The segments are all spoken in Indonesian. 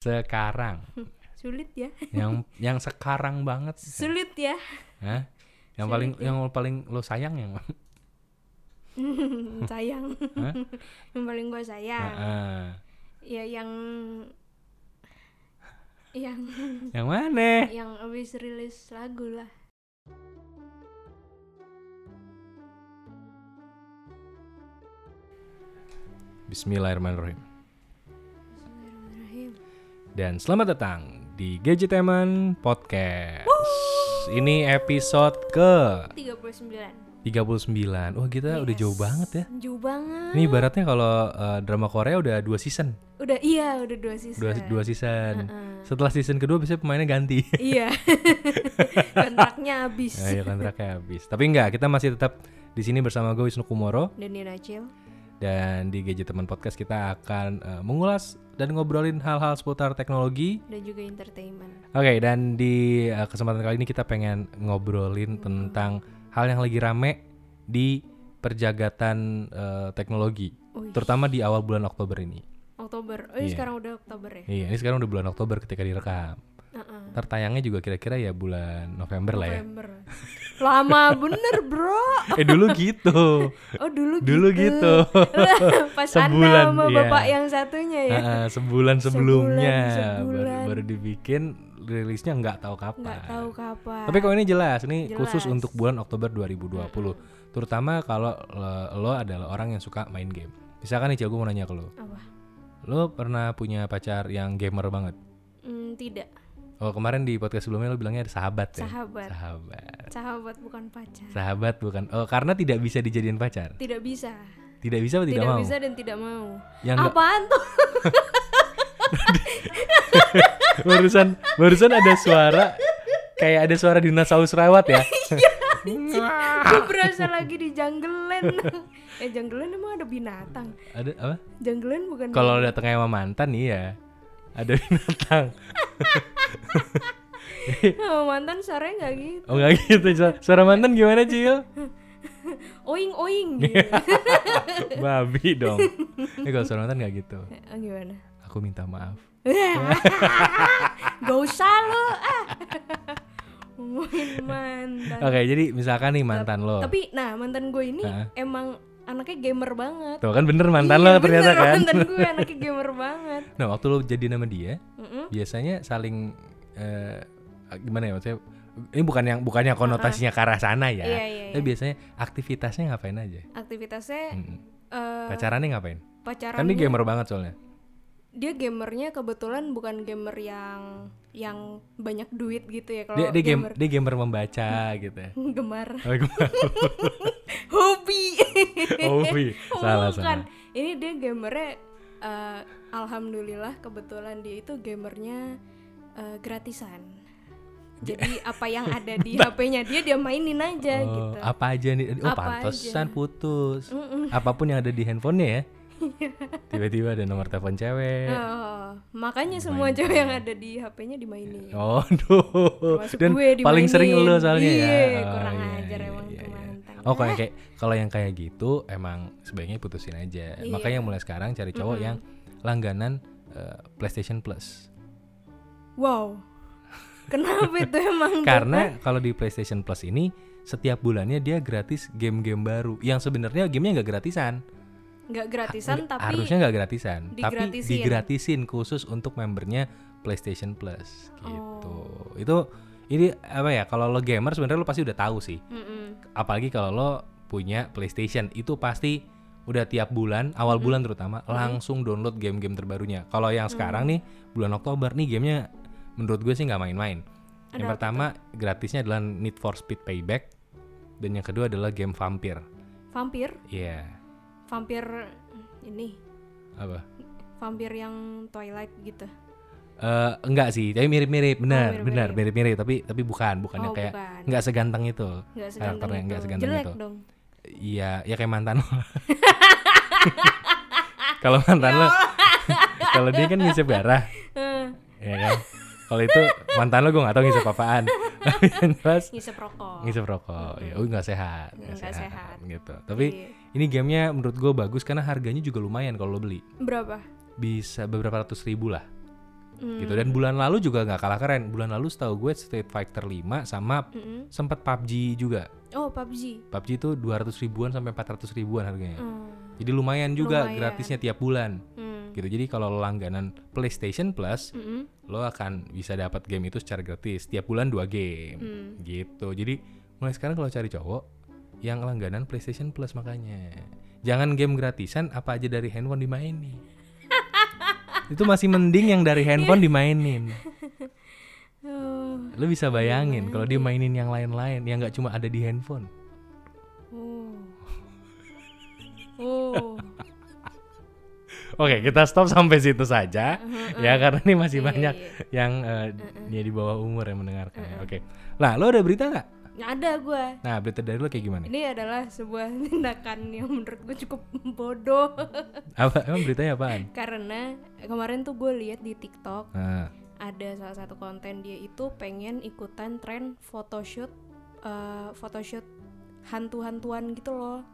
sekarang Sulit ya. yang yang sekarang banget Sulit ya. Hah? yang Sulit paling ya. yang paling lo sayang yang sayang. Hah? yang paling gue sayang. Heeh. Ya yang yang yang mana yang abis rilis lagu lah. Bismillahirrahmanirrahim. Dan selamat datang di Gadgeteman Podcast ini episode ke 39. 39 wah kita udah Yes. jauh banget ya Jauh banget. ini ibaratnya kalau eh, drama Korea udah dua season Udah iya, udah dua season. dua, dua season Heeh. setelah season kedua biasanya pemainnya ganti iya. Kontraknya habis. Ayo kontraknya habis. Tapi enggak, kita masih tetap di sini bersama gue Wisnu Kumoro Dan Nina Cil. Dan di Gadget Teman Podcast kita akan eh, mengulas dan ngobrolin hal-hal seputar teknologi. dan juga entertainment. Oke, dan di eh, kesempatan kali ini kita pengen ngobrolin tentang hal yang lagi rame di perjagatan eh, teknologi, Wih, terutama di awal bulan Oktober ini. Oktober. Oh, Iya. sekarang udah Oktober ya. Iya, ini sekarang udah bulan Oktober ketika direkam. Heeh. Tertayangnya juga kira-kira ya bulan November lah ya. November. Lama bener, Bro. Eh dulu gitu. Oh, dulu Dulu gitu. Pas Sebulan, Anda sama iya. bapak yang satunya ya. Ah, sebulan sebelumnya Sebulan, Baru, sebulan. baru dibikin rilisnya nggak tahu kapan. Nggak tahu kapan. Tapi kalau ini jelas, ini khusus Jelas. untuk bulan Oktober 2020. Terutama kalau lo, lo adalah orang yang suka main game. Misalkan nih, Cil, gue mau nanya ke lo. apa? Lo pernah punya pacar yang gamer banget? Hmm, tidak. Oh, kemarin di podcast sebelumnya lo bilangnya ada sahabat ya? Sahabat. Sahabat. Sahabat bukan pacar. Sahabat bukan. Oh, karena tidak bisa dijadiin pacar. Tidak bisa. Tidak bisa atau tidak, mau? bisa dan tidak mau. Yang Apaan tuh? barusan barusan ada suara kayak ada suara dinosaurus rawat ya. Gue berasa lagi di jungleland. eh, jungleland emang ada binatang. ada apa? Jungleland bukan Kalau datangnya sama mantan iya. Ada binatang. Oh, mantan suaranya nggak gitu. Oh enggak gitu. Su- Suara mantan gimana, Cil? Oing oing gitu. Babi dong. Eh kalau suara mantan enggak gitu. Eh, gimana? Aku minta maaf. Gak usah lo ah. Ngomongin mantan. Oke, jadi misalkan nih mantan lo. Tapi nah mantan gue ini Heeh. emang anaknya gamer banget. Tuh kan bener mantan Iya, lo ternyata bener, kan. Mantan gue anaknya gamer banget. Nah, waktu lo jadi nama dia, Mm-mm. biasanya saling eh, gimana ya maksudnya ini bukan yang bukannya konotasinya ke arah sana ya. Iya, iya, Tapi iya. biasanya aktivitasnya ngapain aja? Aktivitasnya Mm-mm. eh Pacarannya ngapain? pacaran Kan dia gamer banget soalnya. Dia gamernya kebetulan bukan gamer yang yang banyak duit gitu ya kalau Dia dia game gamer dia gamer membaca gitu ya. gemar Oh, hobi Hobi. Salah Bukan. salah. ini dia gamernya eh, alhamdulillah kebetulan dia itu gamernya eh, gratisan jadi apa yang ada di HP-nya dia dia mainin aja Oh, gitu apa aja nih? Oh, Apa pantesan aja. putus. Mm-mm. Apa pun yang ada di handphonenya ya. Tiba-tiba ada nomor telepon cewek. Oh, makanya semua cewek yang ada di HP-nya dimainin Oh. Termasuk Dan gue paling sering dimainin. lo soalnya ya. Iya, Oh, kurang iya, ajar iya, emang iya, iya. Oh, kalau yang kayak kalau yang kayak gitu emang sebaiknya putusin aja. Iya. Makanya mulai sekarang cari cowok Mm-mm. yang langganan eh, PlayStation Plus. Wow. Kenapa itu emang? Karena kalau di PlayStation Plus ini setiap bulannya dia gratis game-game baru yang sebenarnya gamenya nggak gratisan. Nggak gratisan Nggak- tapi harusnya nggak gratisan, tapi digratisin. digratisin khusus untuk membernya PlayStation Plus gitu. Oh. Itu ini apa ya? Kalau lo gamer sebenarnya lo pasti udah tahu sih. Mm-mm. Apalagi kalau lo punya PlayStation itu pasti udah tiap bulan, awal bulan terutama langsung download game-game terbarunya. Kalau yang sekarang nih bulan Oktober nih gamenya menurut gue sih nggak main-main. Yang pertama gratisnya adalah Need for Speed Payback dan yang kedua adalah game Vampir. vampir, Iya. Vampir ini, Apa? vampir yang Twilight gitu. Eh enggak sih, tapi mirip-mirip, benar, mirip-mirip. benar, mirip-mirip, tapi tapi bukan, bukan yang Oh, kayak bukan. nggak seganteng itu. Nggak seganteng karakternya itu. nggak seganteng Jelek itu. dong. Iya, ya kayak mantan lo. Kalau mantan lo, kalau dia kan ngisep darah, ya kan. Kalau itu mantan lo gue nggak tahu ngisep apaan. Tapi yang jelas ngisep rokok. ngisep rokok, ya, oh nggak sehat, Nggak sehat. gitu. Tapi Iya. Ini gamenya menurut gue bagus karena harganya juga lumayan kalau lo beli. berapa? Bisa beberapa ratus ribu lah. gitu dan bulan lalu juga nggak kalah keren bulan lalu setahu gue Street Fighter 5 sama Mm-mm. sempet PUBG juga Oh PUBG. PUBG itu 200 ribuan sampai 400 ribuan harganya Hmm. jadi lumayan juga Lumayan. gratisnya tiap bulan Hmm. gitu jadi kalau lo langganan PlayStation Plus Mm-mm. lo akan bisa dapat game itu secara gratis tiap bulan dua game Hmm. gitu jadi mulai sekarang kalau cari cowok yang langganan PlayStation Plus makanya. Jangan game gratisan apa aja dari handphone dimainin. Itu masih mending yang dari handphone dimainin. Lo bisa bayangin kalau dia mainin yang lain-lain yang nggak cuma ada di handphone. Oh. Oh. oke kita stop sampai situ saja. Ya karena ini masih Iya, banyak iya. yang eh, dia di bawah umur yang mendengarkan ya. oke. Lah lo ada berita Nggak ada gue. nah berita dari lo kayak gimana Ini adalah sebuah tindakan yang menurut gue cukup bodoh. apa emang beritanya apaan Karena kemarin tuh gue lihat di TikTok nah ada salah satu konten dia itu pengen ikutan tren photoshoot eh, photoshoot hantu-hantuan gitu loh.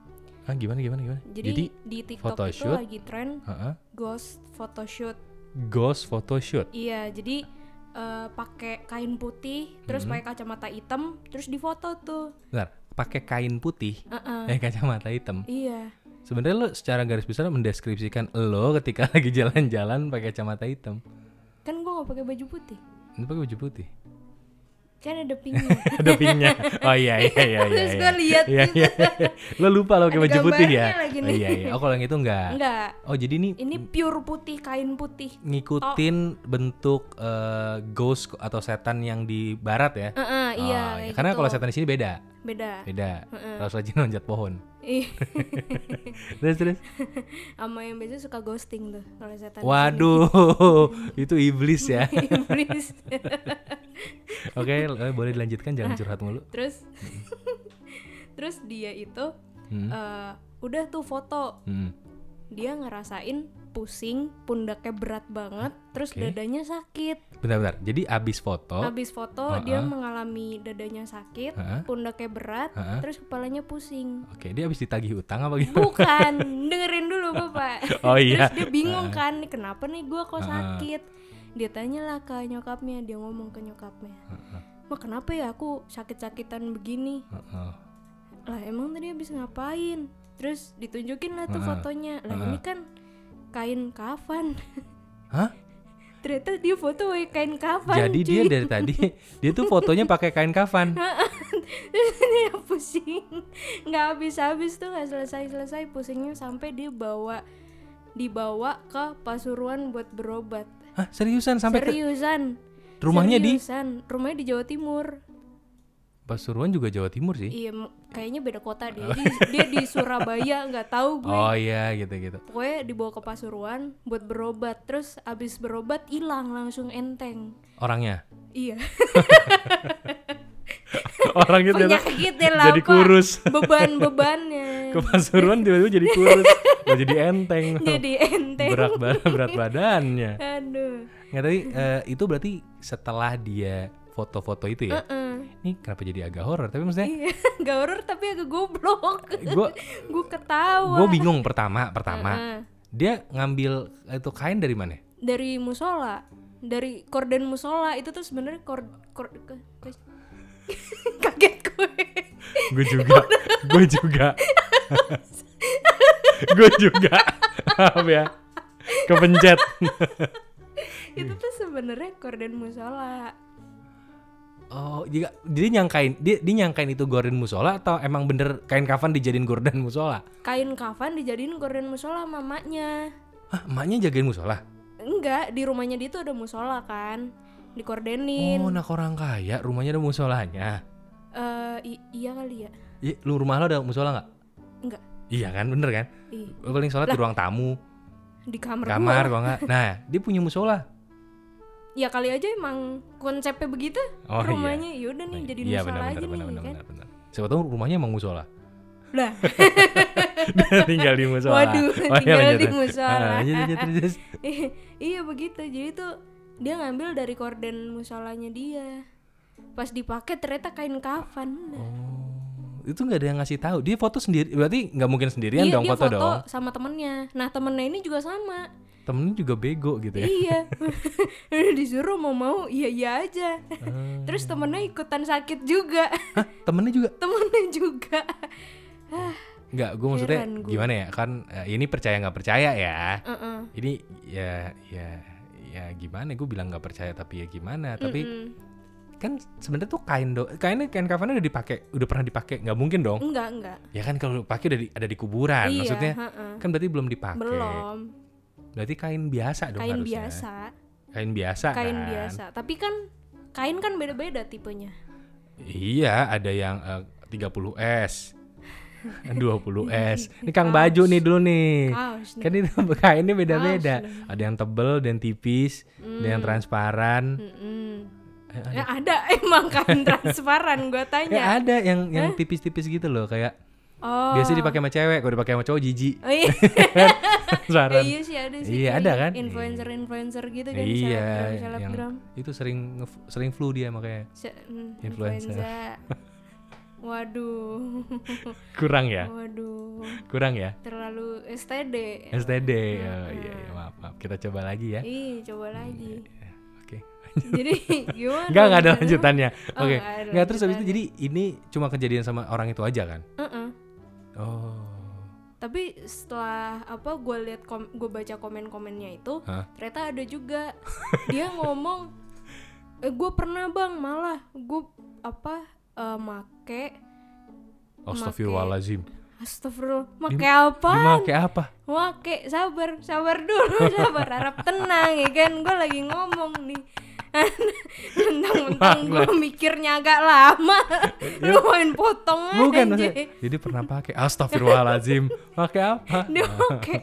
ah, gimana gimana gimana Jadi, di TikTok photoshoot? itu lagi tren Heeh. ghost photoshoot. Ghost photoshoot. Iya, jadi eh, pakai kain putih, terus Hmm. pakai kacamata hitam, terus difoto tuh. Bentar, pakai kain putih, Heeh. eh kacamata hitam. Iya. Sebenarnya lo secara garis besar mendeskripsikan lo ketika lagi jalan-jalan pakai kacamata hitam. Kan gue gak pakai baju putih. Ini pakai baju putih. Kan ada pinknya. Ada pinknya. Oh iya iya iya iya. Terus iya. gue lihat Iya gitu. iya. Lo lupa lo pakai Ada baju putih ya? lagi Oh, nih. iya iya. Oh kalau yang itu enggak. Enggak. Oh jadi ini Ini pure putih, kain putih. ngikutin bentuk eh, ghost atau setan yang di barat ya? Heeh, iya. Oh, kayak Karena gitu. kalau setan di sini beda. Beda. Beda. Harus rajin loncat pohon. Ih, Terus terus. sama yang biasa suka ghosting tuh kalau setan. di Waduh, itu iblis ya. Iblis. Oke, eh, boleh dilanjutkan jangan curhat mulu. terus terus dia itu Hmm. eh, udah tuh foto Hmm. dia ngerasain pusing pundaknya berat banget terus dadanya sakit Bentar-bentar. Jadi abis foto, habis foto Uh-uh. dia mengalami dadanya sakit Uh-uh. pundaknya berat Uh-uh. terus kepalanya pusing oke dia abis ditagih utang apa gimana? bukan dengerin dulu bapak Oh iya. terus dia bingung kan nih kenapa nih gua kok Uh-uh. sakit dia tanyalah ke nyokapnya dia ngomong ke nyokapnya Heeh, mah kenapa ya aku sakit-sakitan begini heeh. lah emang tadi habis ngapain terus ditunjukin lah tuh Heeh. fotonya lah Heeh. ini kan kain kafan. Hah? ternyata dia foto pakai kain kafan Jadi dia cuy. dari tadi dia tuh fotonya pakai kain kafan. Terus dia pusing. Nggak habis-habis tuh nggak selesai-selesai. Pusingnya sampai dia bawa dibawa ke Pasuruan buat berobat. Hah, seriusan sampai ke seriusan. Rumahnya di? Seriusan. Rumahnya di Jawa Timur Pasuruan juga Jawa Timur sih. iya kayaknya beda kota deh dia, dia di Surabaya nggak tahu gue Oh iya gitu-gitu. pokoknya dibawa ke Pasuruan buat berobat terus abis berobat hilang langsung enteng Orangnya. iya Orangnya ternyata penyakitnya lah jadi kurus. beban-bebannya Ke Pasuruan tiba-tiba jadi kurus. Oh, jadi enteng. jadi enteng berat ba- berat badannya. aduh Nggak tapi eh, itu berarti setelah dia foto-foto itu ya. Heeh. Ini kenapa jadi agak horor? Tapi maksudnya iya gak horor tapi agak goblok gue gue ketawa gue bingung pertama pertama Heeh. dia ngambil itu kain dari mana? dari musola dari korden musola itu tuh sebenarnya kord kord ke- ke- kaget gue Gue juga, gue juga, gue juga, maaf ya, kepencet. itu tuh sebenarnya korden musola Oh, jadi nyangkain dia, dia nyangkain itu gorden musola atau emang bener kain kafan dijadiin gorden musola? kain kafan dijadiin korden musola sama maknya Hah, emaknya jagain musola? enggak di rumahnya dia tuh ada musola kan dikordenin Oh, nak orang kaya, rumahnya ada musolanya. Eh, i- iya kali ya Iya, lu rumah lo ada musola nggak? enggak Iya kan, bener kan? Lu paling sholat di ruang tamu, di kamar, kamar gua. kalau nggak. Nah, dia punya musola. Ya kali aja emang konsepnya begitu Oh iya. rumahnya yaudah nih jadi iya, musola aja benar, nih benar, kan. Siapa tahu rumahnya emang musola. lah tinggal di musola. Waduh, iya, tinggal lanjut, di musola. Ah, iya begitu jadi tuh dia ngambil dari korden musolanya dia pas dipakai ternyata kain kafan. Oh, itu nggak ada yang ngasih tahu. Dia foto sendiri, berarti nggak mungkin sendirian Iya, dong dia foto, foto dong. sama temennya nah temennya ini juga sama temennya juga bego gitu ya. Iya. Disuruh mau mau iya iya aja. Ah. terus temennya ikutan sakit juga. Hah, temennya juga? Temennya juga. Nggak gue maksudnya gua. gimana ya? Kan eh, ini percaya nggak percaya ya. Heeh. ini ya ya ya gimana? Gue bilang nggak percaya tapi ya gimana? Tapi Mm-mm. kan sebenarnya tuh kain do kainnya kain kafannya udah dipakai udah pernah dipakai. Nggak mungkin dong. Enggak enggak ya kan kalau pakai udah di- ada di kuburan. Iya maksudnya heeh. kan berarti belum dipakai. Belum berarti kain biasa dong kain harusnya. biasa. Kain biasa kain kan? biasa. Tapi kan kain kan beda-beda tipenya. Iya ada yang eh, 30 s 20 s. Ini kang baju nih dulu nih. Kaos nih. Kan itu kainnya beda-beda. Kaos ada yang tebel dan tipis ada yang transparan. Mm-mm. Eh, Ya, ada emang kain transparan gue Eh, tanya. ada yang yang tipis-tipis gitu loh kayak oh. Biasa dipakai sama cewek kalau dipakai sama cowok jijik. Oh iya. Transparan Eh, iya sih ada sih Iya, ada kan? influencer influencer gitu kan iya selebgram yang itu sering sering flu dia makanya. Se- mm, Influencer. waduh. Kurang ya? Waduh. Kurang ya? Terlalu STD STD oh, iya, iya maaf, maaf. Kita coba lagi ya. Ih coba lagi. oke. Jadi gimana Enggak, enggak ada lanjutannya. Oh, Oke. Enggak terus habis itu jadi ini cuma kejadian sama orang itu aja kan? Heeh. Oh. tapi setelah apa gue lihat kom gue baca komen-komennya itu Hah? ternyata ada juga dia ngomong eh, gue pernah bang malah gue apa eh, make Astagfirullahalazim. Astagfirullah make apa Dimake apa? make sabar sabar dulu sabar harap tenang ya kan gue lagi ngomong nih mentang-mentang gue mikirnya agak lama lu main potong Ya. Bukan aja. Jadi pernah pakai Astagfirullahalazim. Pakai apa? dia make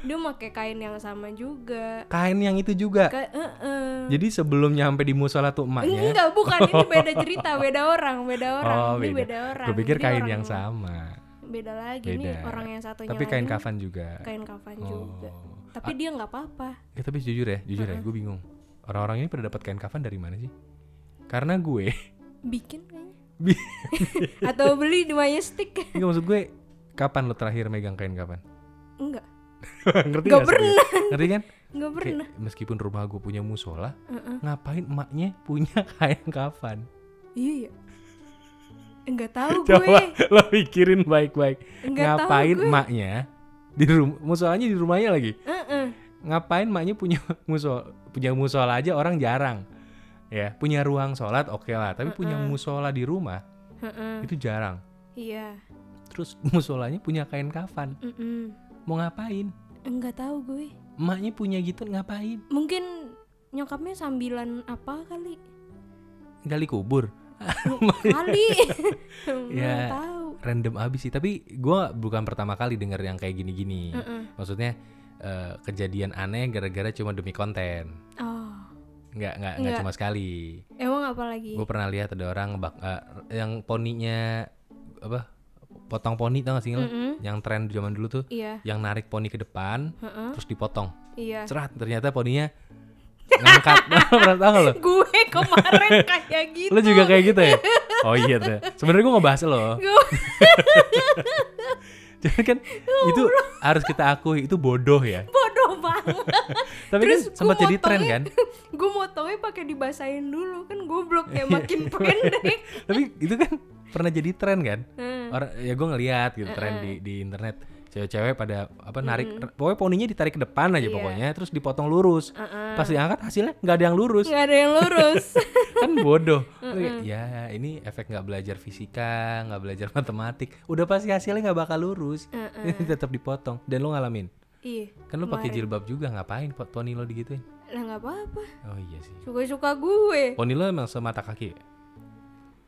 dia make kain yang sama juga Kain yang itu juga. Ka- eh, eh. Jadi sebelum nyampe di musola tuh emaknya. enggak bukan ini beda cerita beda orang beda orang Oh, ini beda. beda orang Gue pikir kain orang yang sama. beda lagi nih Beda. orang yang satunya Tapi kain lagi kafan juga. kain kafan Oh. juga tapi dia nggak apa-apa Ya, tapi jujur ya, jujur ya, gue bingung. Orang-orang ini pada dapat kain kafan dari mana sih? Karena gue, bikin kayaknya atau beli di Majestic Enggak maksud gue, kapan lo terakhir megang kain kafan? enggak Ngerti nggak sih? pernah. Ngerti kan? Kayak, pernah meskipun rumah gue punya musola, Heeh. ngapain emaknya punya kain kafan? iya ya enggak tahu Coba gue lo pikirin baik-baik. Ngapain gue. emaknya di rumah musolanya di rumahnya lagi? Heeh. Ngapain emaknya punya musola punya musola aja orang jarang. Ya, punya ruang sholat oke lah, tapi punya musola di rumah Heeh. itu jarang. iya Terus musolanya punya kain kafan. Mm-mm. Mau ngapain? enggak tahu gue Emaknya punya gitu ngapain? mungkin nyokapnya sambilan apa kali Gali kubur. kali Ya. nggak tahu Random abis sih, tapi gua bukan pertama kali denger yang kayak gini-gini. Heeh. Maksudnya eh, kejadian aneh gara-gara cuma demi konten. oh Nggak nggak nggak cuma sekali. emang apa lagi Gue pernah lihat ada orang ngebak eh, yang poninya apa? Potong poni tau gak sih lo? Mm-mm. Yang tren zaman dulu tuh, iya yang narik poni ke depan Heeh. terus dipotong. iya Serat ternyata poninya ngangkat. pernah gak lo? gue kemarin kayak gitu Lo juga kayak gitu ya? Oh iya tuh. Sebenarnya gue ngebahas lo. Jadi kan itu harus kita akui itu bodoh ya. bodoh banget Tapi Terus kan sempat jadi tren kan. gue motongnya pakai dibasahin dulu kan goblok ya makin pendek Tapi itu kan pernah jadi tren kan. Hmm. Orang ya gue ngeliat gitu tren di di internet cewek-cewek pada apa narik pokoknya poninya ditarik ke depan aja Iya. pokoknya terus dipotong lurus. Heeh. Pas diangkat hasilnya nggak ada yang lurus. nggak ada yang lurus kan bodoh. ya ini efek nggak belajar fisika, nggak belajar matematik. Udah pasti hasilnya nggak bakal lurus. Tetap dipotong dan lo ngalamin. iya Kan lo pakai jilbab juga ngapain po- poni lo digituin? lah nggak apa-apa Oh iya sih. suka-suka gue Poni lo emang semata kaki ya?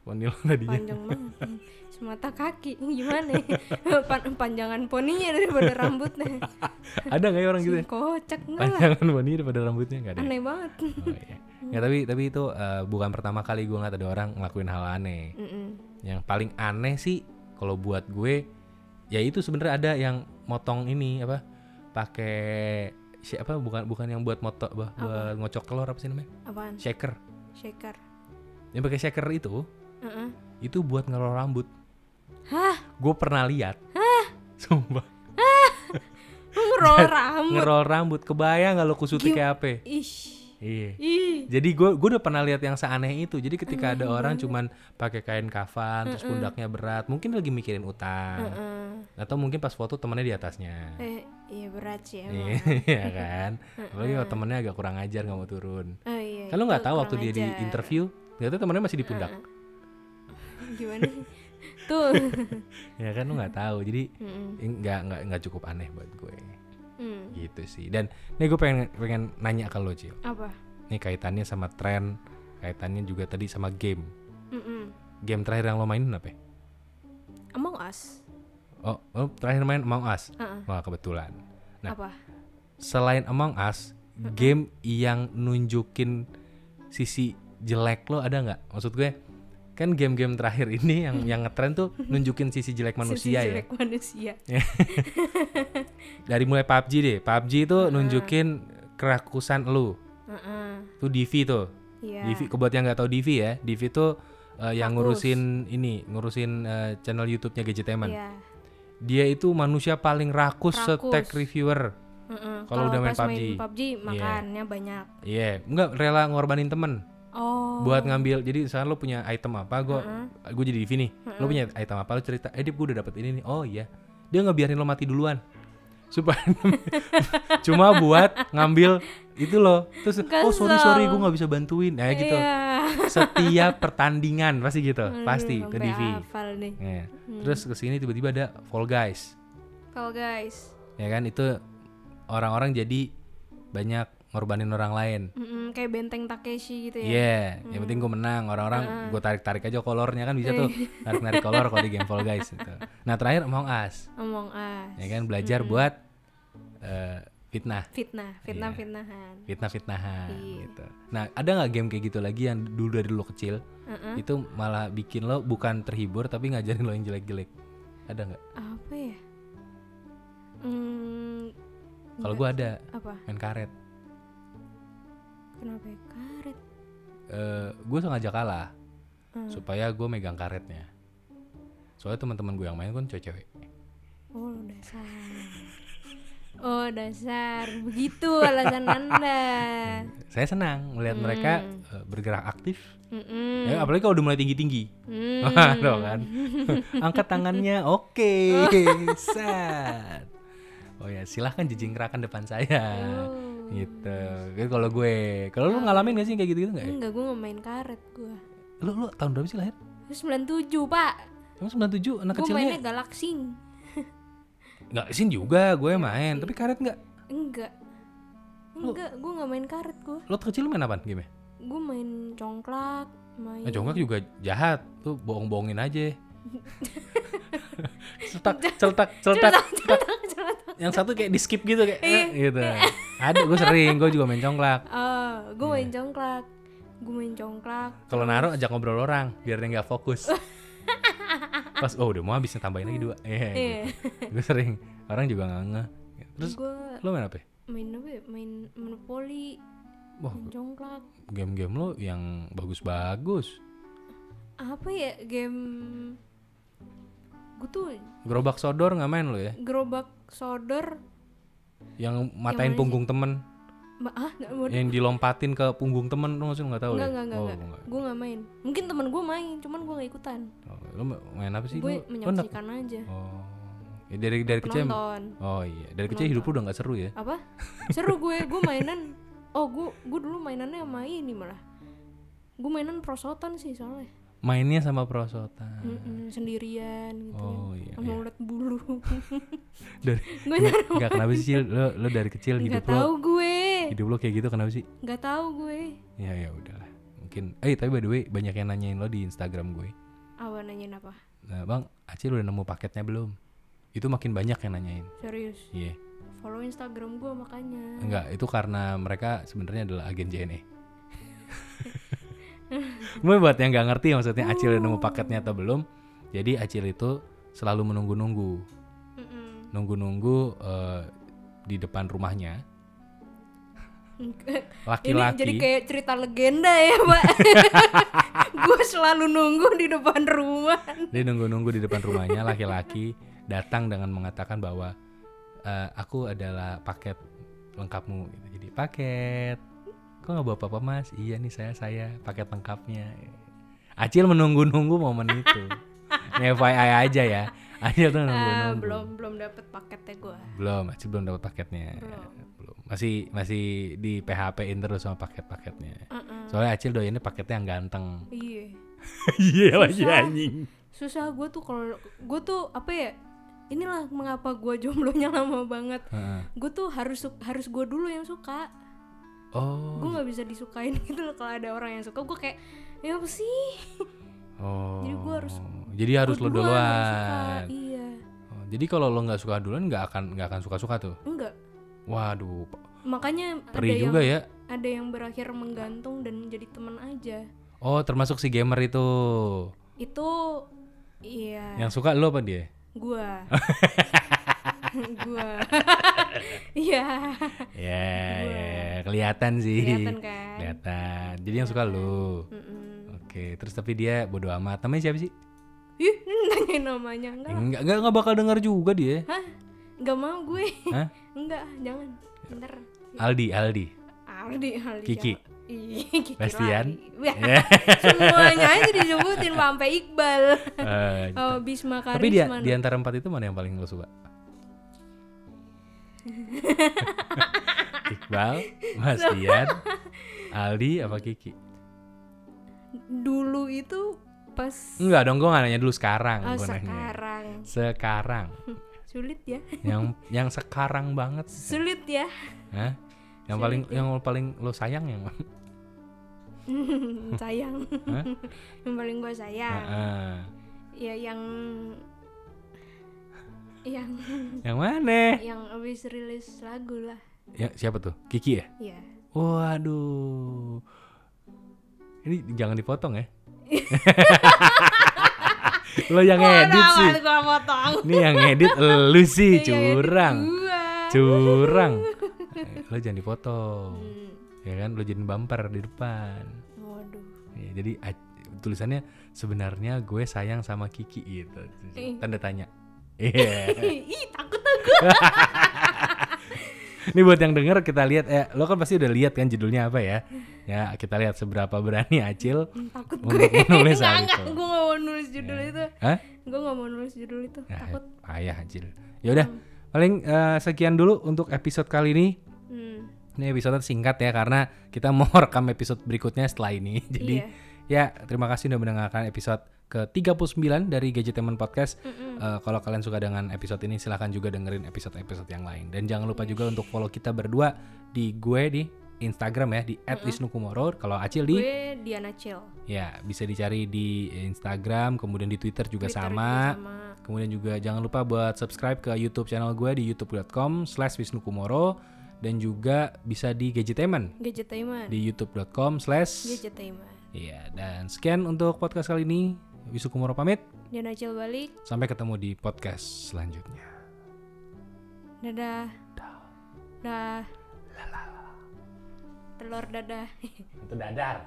Poni lo tadinya. panjang banget semata kaki gimana ya? Pan- panjangan poninya daripada rambutnya Ada nggak ya orang gitu? ya? kocak enggak lah Panjangan poni daripada rambutnya nggak ada. ya? aneh banget Oh, iya. Nggak, tapi tapi itu eh, bukan pertama kali gue ngeliat ada orang ngelakuin hal aneh. Mm-mm. Yang paling aneh sih kalau buat gue ya itu sebenarnya ada yang motong ini apa pakai si- apa bukan bukan yang buat moto bah, buat ngocok telur apa sih namanya apaan shaker shaker yang pakai shaker itu Itu buat ngelor rambut hah gue pernah lihat sumpah roll rambut. ngerol rambut. Kebayang lo kusutnya kayak apa? Ih. Iya. Ih. Jadi gue gue udah pernah lihat yang seaneh itu. Jadi ketika ada orang cuman pakai kain kafan terus pundaknya berat, mungkin lagi mikirin utang. Atau mungkin pas foto temennya di atasnya. Eh, iya berat sih emang. Iya kan. Apalagi kalau temennya agak kurang ajar nggak mau turun. Oh iya. Lo itu nggak tahu waktu dia di ajar. interview, ternyata temennya masih di pundak. Gimana? Tuh. ya kan lo nggak tahu. Jadi ini nggak nggak nggak cukup aneh buat gue. Hmm. Gitu sih. Dan nih gue pengen pengen nanya ke lo Cil. Apa? Nih kaitannya sama tren, kaitannya juga tadi sama game. Mm-mm. Game terakhir yang lo mainin apa? ya? Among Us. Oh, oh terakhir main Among Us. Heeh. Wah kebetulan. Nah. Apa? Selain Among Us, game yang nunjukin sisi jelek lo ada nggak? Maksud gue kan game-game terakhir ini yang yang ngetren tuh nunjukin sisi jelek manusia Sisi ya. jelek manusia. Dari mulai PUBG deh. PUBG itu nunjukin kerakusan lu. Heeh. Tuh DV tuh. Iya. DV buat yang nggak tahu DV ya. DV tuh eh, yang ngurusin ini, ngurusin eh, channel YouTube-nya Gadgeteman. Iya. Dia itu manusia paling rakus, Rakus. setek reviewer. Heeh. Kalau udah main PUBG. main PUBG makannya banyak. Iya, nggak rela ngorbanin temen Oh. buat ngambil. Jadi misalnya lo punya item apa, gue gue jadi DV nih. Lo punya item apa, lo cerita, eh Dip gue udah dapet ini nih. Oh iya, dia ngebiarin lo mati duluan. Supaya cuma buat ngambil itu loh. Terus oh sorry Kesel. sorry gue nggak bisa bantuin. Ya gitu. Iya. Setiap pertandingan pasti gitu, pasti Aduh, ke DV. nih. Iya. Terus ke sini tiba-tiba ada Fall Guys. Fall guys. Ya kan itu orang-orang jadi banyak ngorbanin orang lain. Mm-mm, kayak benteng Takeshi gitu ya. Iya, yang penting gue menang. Orang-orang gue tarik-tarik aja kolornya kan bisa tuh tarik-tarik kolor kalau di game Fall Guys. Gitu. Nah terakhir Among Us, Among Us. ya kan belajar buat eh, fitnah, Fitnah, fitnah-fitnahan. fitnah-fitnahan Iya. gitu. Nah ada nggak game kayak gitu lagi yang dulu dari lo kecil Heeh. itu malah bikin lo bukan terhibur tapi ngajarin lo yang jelek-jelek? Ada nggak? Apa ya? Hmm, Kalau gue ada apa? main karet. Kenapa ya? karet? gue sengaja kalah Hmm. supaya gue megang karetnya. Soalnya teman-teman gue yang main kan cewek-cewek. Oh dasar. Oh dasar. Begitu alasan anda. Saya senang melihat mereka eh, bergerak aktif. Mm-mm. Ya, apalagi kalau udah mulai tinggi-tinggi. Hmm. Waduh kan. Angkat tangannya, oke. Sat. Oh ya, silahkan jejingkrakan depan saya. Oh. Gitu. Kan kalau gue, kalau lu ngalamin gak sih kayak gitu-gitu nggak ya? Enggak, gue nggak main karet gue. Lu lu tahun berapa sih lahir? 97 pak. Emang 97 anak Gue kecilnya? mainnya Galaxing. Nggak, sin juga gue main, tapi karet nggak. Enggak. Enggak, gue nggak main karet gue. Lo kecil main apa game Gue main congklak, main. Nah, jongkak juga jahat, tuh bohong-bohongin aja. celtak, celtak, celtak, celtak. Yang satu kayak di skip gitu kayak Iya. eh, gitu. Ada, gue sering, gue juga main congklak. Oh, gue main Iya. congklak. Gue main congklak. Kalau naruh ajak ngobrol orang biar dia nggak fokus. Pas oh udah mau habisnya tambahin lagi dua. Iya. Iya. gitu. Gue sering orang juga nggak nge. Terus Gue lo main apa? ya? main apa ya? Main Monopoly, Wah main congklak. game-game lo yang bagus-bagus. Apa ya game? Gue tuh Gerobak sodor nggak main lo ya? gerobak sodor. Yang matain mana punggung temen, Ma ah, nggak yang dilompatin ke punggung temen lo nggak sih nggak tahu Enggak, ya? oh. Gue nggak main. Mungkin temen gue main, cuman gue nggak ikutan. Oh, lo ma- main apa sih? Gue lo nggak- menyaksikan aja. Oh, ya dari dari kecil. Penonton. Oh iya, dari kecil hidup lo udah nggak seru ya? Apa? Seru gue, gue mainan. Oh, gue gue dulu mainannya sama ini malah. Gue mainan prosotan sih soalnya. Mainnya sama prosotan. Mm-mm, sendirian gitu. Oh iya. Sama iya. ulet bulu. Dari gue Enggak kenapa sih lo lo dari kecil hidup nggak tahu lo gue. hidup lo kayak gitu kenapa sih? Nggak tahu gue. Ya ya udahlah. Mungkin eh tapi by the way banyak yang nanyain lo di Instagram gue. Awan nanyain apa? Nah, Bang, Acil udah nemu paketnya belum? Itu makin banyak yang nanyain. Serius. Iya. Follow Instagram gue makanya. Enggak, itu karena mereka sebenarnya adalah agen JNE. Mungkin buat yang nggak ngerti maksudnya Acil udah nemu paketnya atau belum. Jadi Acil itu selalu menunggu-nunggu, nunggu-nunggu eh, di depan rumahnya. Ini Laki-laki. jadi kayak cerita legenda ya, Pak. gue selalu nunggu di depan rumah. Dia nunggu-nunggu di depan rumahnya laki-laki datang dengan mengatakan bahwa eh, aku adalah paket lengkapmu jadi paket kok nggak bawa apa mas? Iya nih saya saya paket lengkapnya. Acil menunggu-nunggu momen itu. Ini FYI aja ya. Acil tuh Ah, nunggu-nunggu. belum belum dapet paketnya gue belum Acil belum dapat paketnya. Belum. belum. Masih masih di PHP in terus sama paket-paketnya. Soalnya Acil doyannya paketnya yang ganteng. Iya. Iya lagi anjing. Susah gue tuh kalau gue tuh apa ya inilah mengapa gue jomblonya lama banget. Heeh. gue tuh harus harus gue dulu yang suka oh. Gue nggak bisa disukain gitu loh kalau ada orang yang suka. Gue kayak ya apa sih? Oh. Jadi gua harus- jadi harus lo duluan. suka. iya. Oh, jadi kalau lo nggak suka duluan nggak akan nggak akan suka-suka tuh? Enggak waduh makanya perih ada juga yang ya. ada yang berakhir menggantung dan jadi teman aja. Oh termasuk si gamer itu? Itu iya. Yang suka lo apa dia? Gua gua. Iya. Ya ya kelihatan sih. Kelihatan kan? Kelihatan. Jadi yang suka lo Mm-mm. oke terus tapi dia bodo amat. Namanya siapa sih? Ih nanyain namanya. Enggak. Lah. enggak enggak enggak bakal denger juga dia. Hah? Nggak mau gue. Hah? enggak jangan. Ntar Aldi Aldi. Aldi Aldi. Kiki. Ih, Kiki Bastian. semuanya aja disebutin sampai Iqbal. Eh, oh Bisma Karisma tapi dia di antara empat itu mana yang paling lo suka Iqbal Bastian Aldi apa Kiki dulu itu pas Enggak dong, gue gak nanya dulu sekarang. oh, gua nanya. sekarang Sekarang. sulit ya yang yang sekarang banget. sulit ya Hah? Yang paling yang paling lo sayang yang mana? sayang Hah? yang paling gue sayang Heeh. ya yang yang Yang mana? yang abis rilis lagu lah Ya, siapa tuh? Kiki ya? ya Waduh. Ini jangan dipotong ya. lo yang ngedit sih. gue potong Ini yang ngedit lu sih Iya, curang. Curang. Lo jangan dipotong. Hmm, Ya kan, lo jadi bumper di depan. waduh Ya, jadi tulisannya sebenarnya gue sayang sama Kiki gitu. Eh. Tanda tanya. Iya. ih takut aku Ini buat yang denger kita lihat eh lo kan pasti udah lihat kan judulnya apa ya? Ya, kita lihat seberapa berani Acil. takut Untuk gue menulis nggak hal nggak itu. gue nggak mau nulis judul Ya. itu Hah? gue nggak mau nulis judul itu Ya, takut payah Acil. Ya udah, paling eh, sekian dulu untuk episode kali ini. hmm, Ini episode singkat ya karena kita mau rekam episode berikutnya setelah ini. Jadi iya. ya terima kasih udah mendengarkan episode ke-39 dari Gadgetemen Podcast. Mm-mm. Eh, kalau kalian suka dengan episode ini silahkan juga dengerin episode-episode yang lain. Dan jangan lupa juga untuk follow kita berdua di gue di Instagram ya di @wisnukumoro kalau Acil di? Gue Diana Chill ya bisa dicari di Instagram kemudian di Twitter juga Twitter sama. juga sama. Kemudian juga jangan lupa buat subscribe ke YouTube channel gue di youtube.com/wisnukumoro dan juga bisa di Gadgetainment di youtube.com slash Gadgetainment Iya, dan sekian untuk podcast kali ini. Wisukumoro pamit. Diana Chill balik Sampai ketemu di podcast selanjutnya. dadah dah telur dadah Itu dadar.